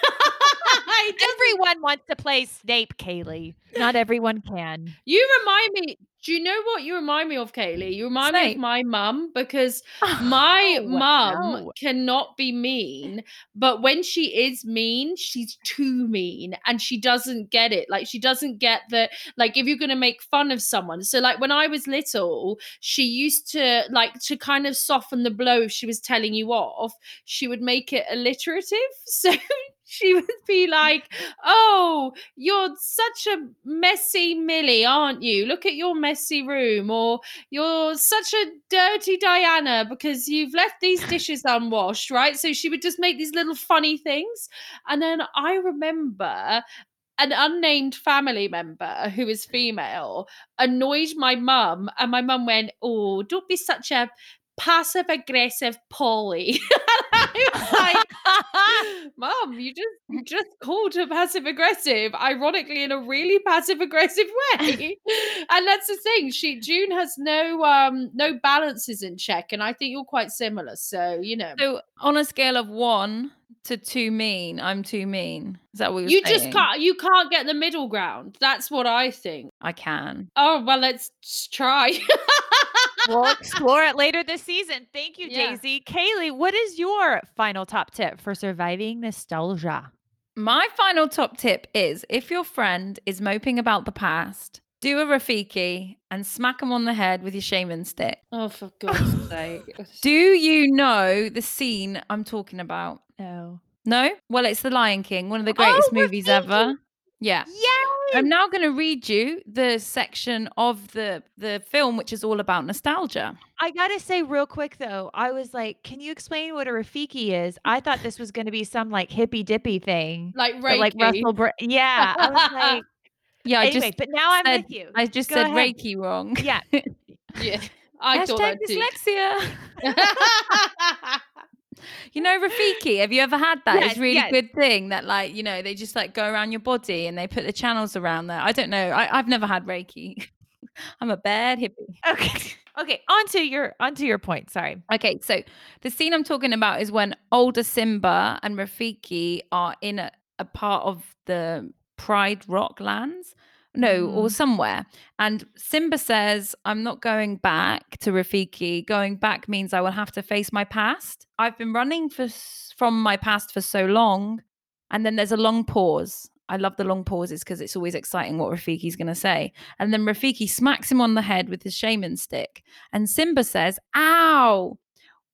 It Everyone wants to play Snape, Kaylee. Not everyone can. you remind me. Do you know what you remind me of, Kaylee? You remind me of my mum because <laughs> my Oh, mum no. cannot be mean, but when she is mean, she's too mean and she doesn't get it. Like, she doesn't get that, like, if you're going to make fun of someone. So, like, when I was little, she used to, like, to kind of soften the blow if she was telling you off, she would make it alliterative. <laughs> So, she <laughs> would be like, Oh, you're such a messy Millie, aren't you? Look at your messy room. Or you're such a dirty Diana because you've left these <laughs> dishes unwashed, right? So she would just make these little funny things. And then I remember an unnamed family member who is female annoyed my mum, and my mum went, Oh, don't be such a passive aggressive Polly. <laughs> <laughs> I was like, <laughs> Mum, you just you just called her passive aggressive, ironically in a really passive aggressive way. <laughs> and that's the thing. She June has no um no balances in check, and I think you're quite similar. So you know, So on a scale of one to too mean, I'm too mean. Is that what you're you just can't you can't get the middle ground. That's what I think. I can. Oh well, let's try. We'll explore it later this season. Thank you, Yeah. Daisy. Kaylee, what is your final top tip for surviving nostalgia? My final top tip is if your friend is moping about the past, do a Rafiki and smack them on the head with your shaman stick. oh, for <laughs> God's sake! Do you know the scene I'm talking about? No. No? Well, it's The Lion King, one of the Oh, greatest movies Rafiki! ever. Yeah. Yay! I'm now going to read you the section of the the film which is all about nostalgia. I gotta say real quick though, I was like, can you explain what a Rafiki is? I thought this was gonna be some like hippy dippy thing. Like But like Reiki. Russell Br- Yeah. I was like, <laughs> Yeah, I anyway, just but now I'm said- with you. I just Go said ahead. Reiki wrong. Yeah. <laughs> Yeah, I thought Hashtag that dyslexia. <laughs> Know Rafiki, have you ever had that? Yes, it's really yes. good thing that like, you know, they just like go around your body and they put the channels around there. I don't know. I, I've never had Reiki. <laughs> I'm a bad hippie. Okay. Okay. On to your onto your point. Sorry. Okay, so the scene I'm talking about is when older Simba and Rafiki are in a, a part of the Pride Rock lands. No, or mm. somewhere. And Simba says, I'm not going back to Rafiki. Going back means I will have to face my past. I've been running for, from my past for so long. And then there's a long pause. I love the long pauses because it's always exciting what Rafiki's going to say. And then Rafiki smacks him on the head with his shaman stick. And Simba says, Ow,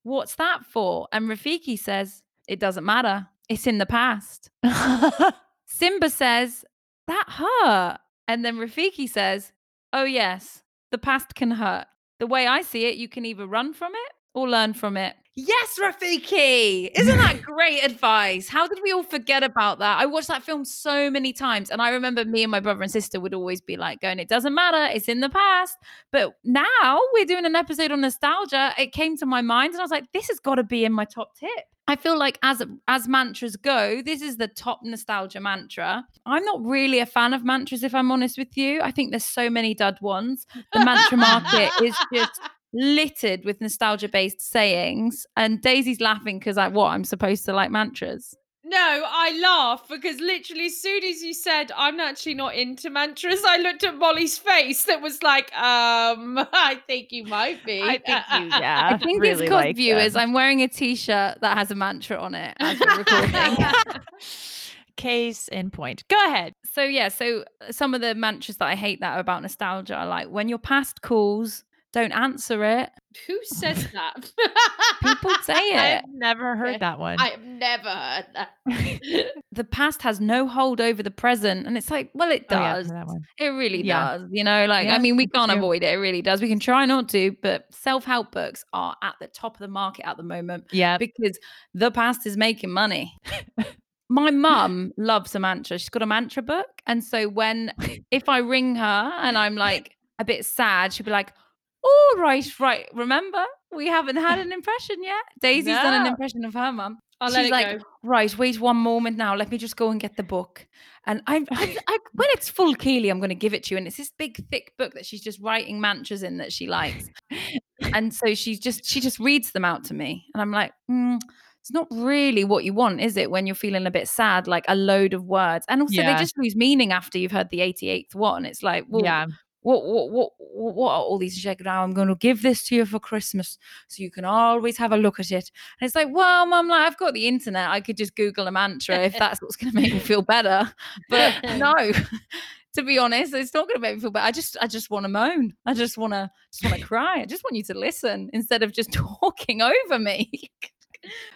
What's that for? And Rafiki says, It doesn't matter. It's in the past. <laughs> Simba says, That hurt. And then Rafiki says, Oh, yes, the past can hurt. The way I see it, you can either run from it or learn from it. Yes, Rafiki. Isn't that <laughs> great advice? How did we all forget about that? I watched that film so many times. And I remember me and my brother and sister would always be like, going, it doesn't matter. It's in the past. But now we're doing an episode on nostalgia. It came to my mind and I was like, this has got to be in my top tip. I feel like as as mantras go, this is the top nostalgia mantra. I'm not really a fan of mantras, if I'm honest with you. I think there's so many dud ones. The mantra market is just <laughs> littered with nostalgia based sayings. And Daisy's laughing because I what I'm supposed to like mantras. No, I laugh because literally as soon as you said I'm actually not into mantras, I looked at Molly's face that was like, um, <laughs> I think you might be. I think you, <laughs> yeah. I think really it's because like viewers, them. I'm wearing a t-shirt that has a mantra on it as we're <laughs> recording. Case in point. Go ahead. So yeah, so some of the mantras that I hate that are about nostalgia are like when your past calls, don't answer it. Who says <laughs> that? People say <laughs> it. I've never heard that one. I've never heard that. <laughs> the past has no hold over the present. And it's like, well, it does. Oh, yeah, it really yeah. does. You know, like, yeah, I mean, we can't avoid it. It really does. We can try not to, but self help books are at the top of the market at the moment. Yeah. Because the past is making money. my mum loves a mantra. She's got a mantra book. And so when, if I ring her and I'm like a bit sad, she'll be like, Oh, right, right. Remember, we haven't had <laughs> an impression yet. Daisy's no. done an impression of her mum. I'll She's like, go. right, wait one moment now. Let me just go and get the book. And I, <laughs> I, I when it's full Keely, I'm going to give it to you. And it's this big, thick book that she's just writing mantras in that she likes. and so she's just, she just reads them out to me, and I'm like, mm, it's not really what you want, is it? When you're feeling a bit sad, like a load of words, and also yeah. they just lose meaning after you've heard the 88th one. It's like, well, yeah what what what what are all these check? Now i'm going to give this to you for christmas so you can always have a look at it. And it's like well mum like i've got the internet. I could just google a mantra if <laughs> that's what's going to make me feel better. But <laughs> no <laughs> to be honest it's not going to make me feel better i just i just want to moan. I just want to just want to cry. I just want you to listen instead of just talking over me.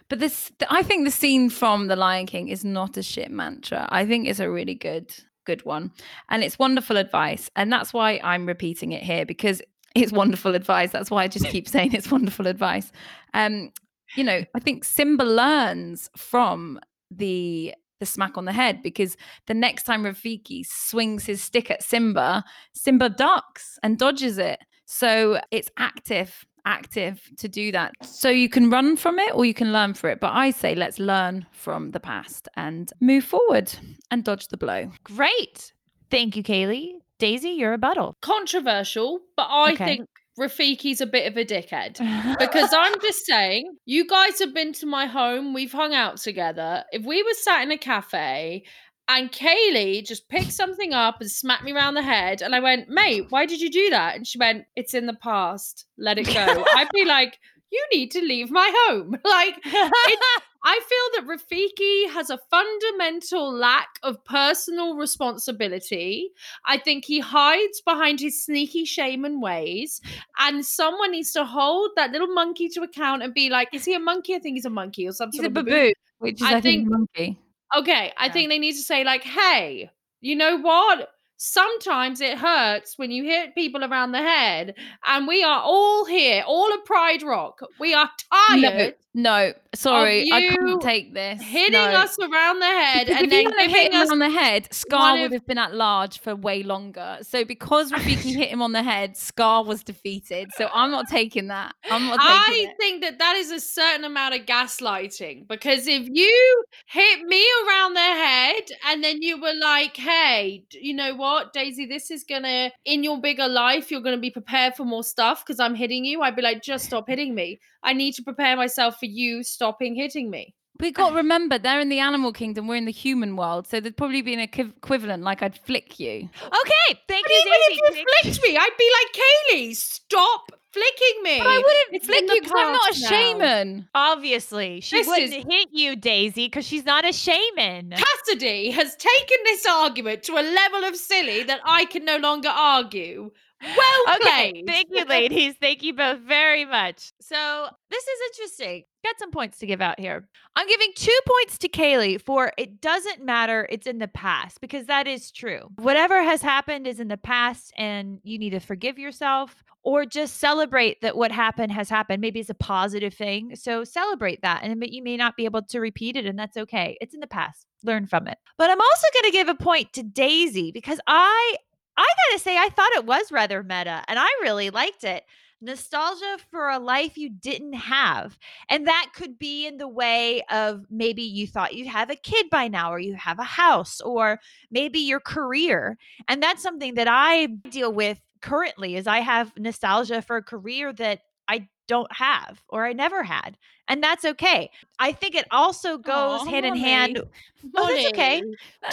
But this i think the scene from the lion king is not a shit mantra. I think it's a really good good one. And it's wonderful advice. And that's why I'm repeating it here because <laughs> it's wonderful advice. That's why I just keep saying it's wonderful advice. Um, you know, I think Simba learns from the the smack on the head because the next time Rafiki swings his stick at Simba, Simba ducks and dodges it. So it's active active to do that. So you can run from it or you can learn from it. But I say let's learn from the past and move forward and dodge the blow. Great. Thank you, Kaylee. Daisy, your rebuttal. Controversial, but I okay. think Rafiki's a bit of a dickhead <laughs> because I'm just saying, you guys have been to my home, we've hung out together. If we were sat in a cafe and Kaylee just picked something up and smacked me around the head. And I went, mate, why did you do that? And she went, it's in the past. Let it go. <laughs> I'd be like, you need to leave my home. <laughs> Like, <laughs> I feel that Rafiki has a fundamental lack of personal responsibility. I think he hides behind his sneaky shaman ways. And someone needs to hold that little monkey to account and be like, is he a monkey? I think he's a monkey or something. He's a baboon, which is, I, I think, think monkey. Okay, I think they need to say like, "Hey, you know what? Sometimes it hurts when you hit people around the head, and we are all here, all of Pride Rock. We are tired no, sorry, I couldn't take this. Hitting no. us around the head because and then hit him on the head, Scar would have been at large for way longer. So because <laughs> Rafiki hit him on the head, Scar was defeated. So I'm not taking that. I'm not I it. think that that is a certain amount of gaslighting because if you hit me around the head and then you were like, "Hey, you know what, Daisy, this is gonna in your bigger life, you're gonna be prepared for more stuff because I'm hitting you." I'd be like, "Just stop hitting me." I need to prepare myself for you stopping hitting me. We got to remember they're in the animal kingdom, we're in the human world, so there'd probably be an equivalent, like I'd flick you. Okay, thank but you. Even if you flicked me, I'd be like, Kaylee, stop flicking me. But I wouldn't it's flick you because I'm not a now. shaman. Obviously, she this wouldn't is... hit you, Daisy, because she's not a shaman. Cassidy has taken this argument to a level of silly that I can no longer argue. Well okay, thank you, <laughs> ladies. Thank you both very much. So this is interesting. Got some points to give out here. I'm giving two points to Kaylee for it doesn't matter. It's in the past because that is true. Whatever has happened is in the past, and you need to forgive yourself or just celebrate that what happened has happened. Maybe it's a positive thing. So celebrate that. And you may not be able to repeat it, and that's okay. It's in the past. Learn from it. But I'm also going to give a point to Daisy because I I gotta say, I thought it was rather meta and I really liked it. Nostalgia for a life you didn't have. And that could be in the way of maybe you thought you'd have a kid by now, or you have a house, or maybe your career. And that's something that I deal with currently is I have nostalgia for a career that I don't have or I never had. And that's okay. I think it also goes Aww, hand in hand. Oh, that's okay.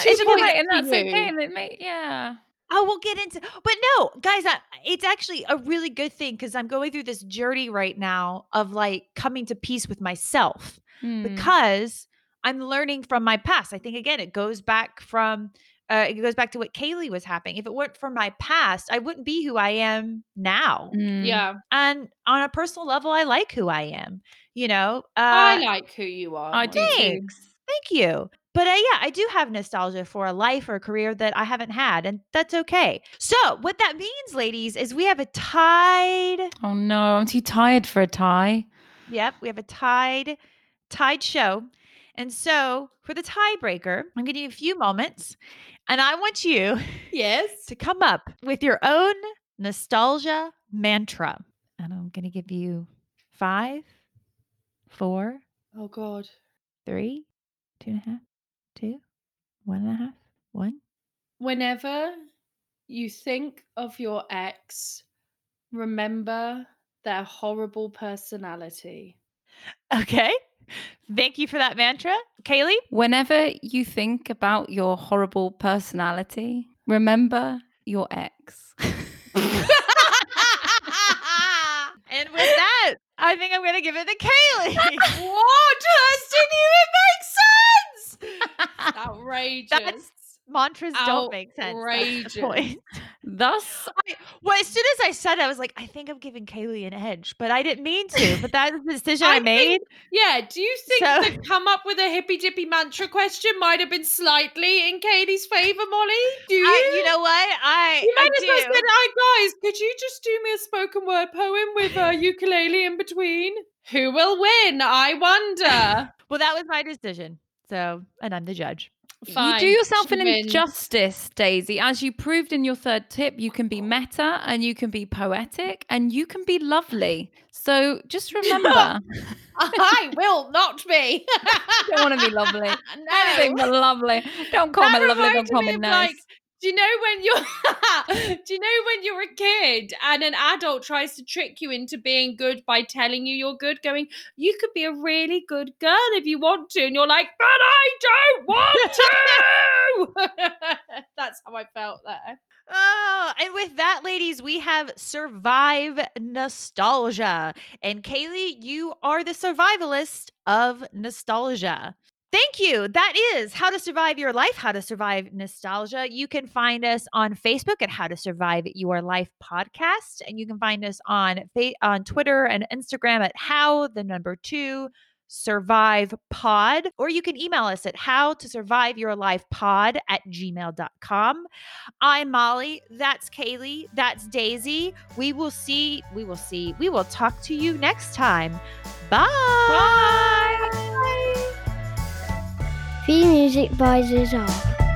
It's okay, and that's okay. And it may, yeah. Oh, we'll get into but no, guys, I, it's actually a really good thing because I'm going through this journey right now of like coming to peace with myself mm. because I'm learning from my past. I think again, it goes back from uh, it goes back to what Kaylee was happening. If it weren't for my past, I wouldn't be who I am now. Mm. Yeah. And on a personal level, I like who I am. You know, uh, I like who you are. I do. Thanks. Thank you. But uh, yeah, I do have nostalgia for a life or a career that I haven't had, and that's okay. So, what that means, ladies, is we have a tied. Oh no, I'm too tired for a tie. Yep, we have a tied, tied show. And so, for the tiebreaker, I'm giving you a few moments, and I want you, <laughs> yes, to come up with your own nostalgia mantra. And I'm going to give you five, four, oh god, three, two and a half, two, one and a half, one. Whenever you think of your ex, remember their horrible personality. Okay. Thank you for that mantra. Kaylee? Whenever you think about your horrible personality, remember your ex. <laughs> and with that, I think I'm going to give it to Kaylee. <laughs> what? That didn't even make Outrageous. That's mantras don't make sense. Outrageous. Thus, I, well, as soon as I said it, I was like, I think I'm giving Kaylee an edge, but I didn't mean to. But that's the decision I, I made. Think, yeah. Do you think so, that come up with a hippy dippy mantra question might have been slightly in Kaylee's favor, Molly? Do you? I, you know what? I you might I as well said, "Hi guys, could you just do me a spoken word poem with a <laughs> ukulele in between? Who will win? I wonder." well, that was my decision. So, and I'm the judge. Fine. You do yourself an injustice, Daisy. As you proved in your third tip, you can be oh. meta and you can be poetic and you can be lovely. So just <laughs> remember. I will not be. <laughs> don't want to be lovely. <laughs> No. Anything but lovely. Don't call that me lovely, don't call me nice. Like, do you know when you're <laughs> do you know when you're a kid and an adult tries to trick you into being good by telling you you're good going you could be a really good girl if you want to and you're like but i don't want to <laughs> that's how i felt there Oh, and with that, ladies, we have survive nostalgia. And Kaylee, you are the survivalist of nostalgia. Thank you. That is How to Survive Your Life, How to Survive Nostalgia. You can find us on Facebook at How to Survive Your Life podcast, and you can find us on on Twitter and Instagram at How the number two survive pod or you can email us at how to survive your life pod at gmail.com i'm molly that's kaylee that's daisy we will see we will see we will talk to you next time bye bye the music by off.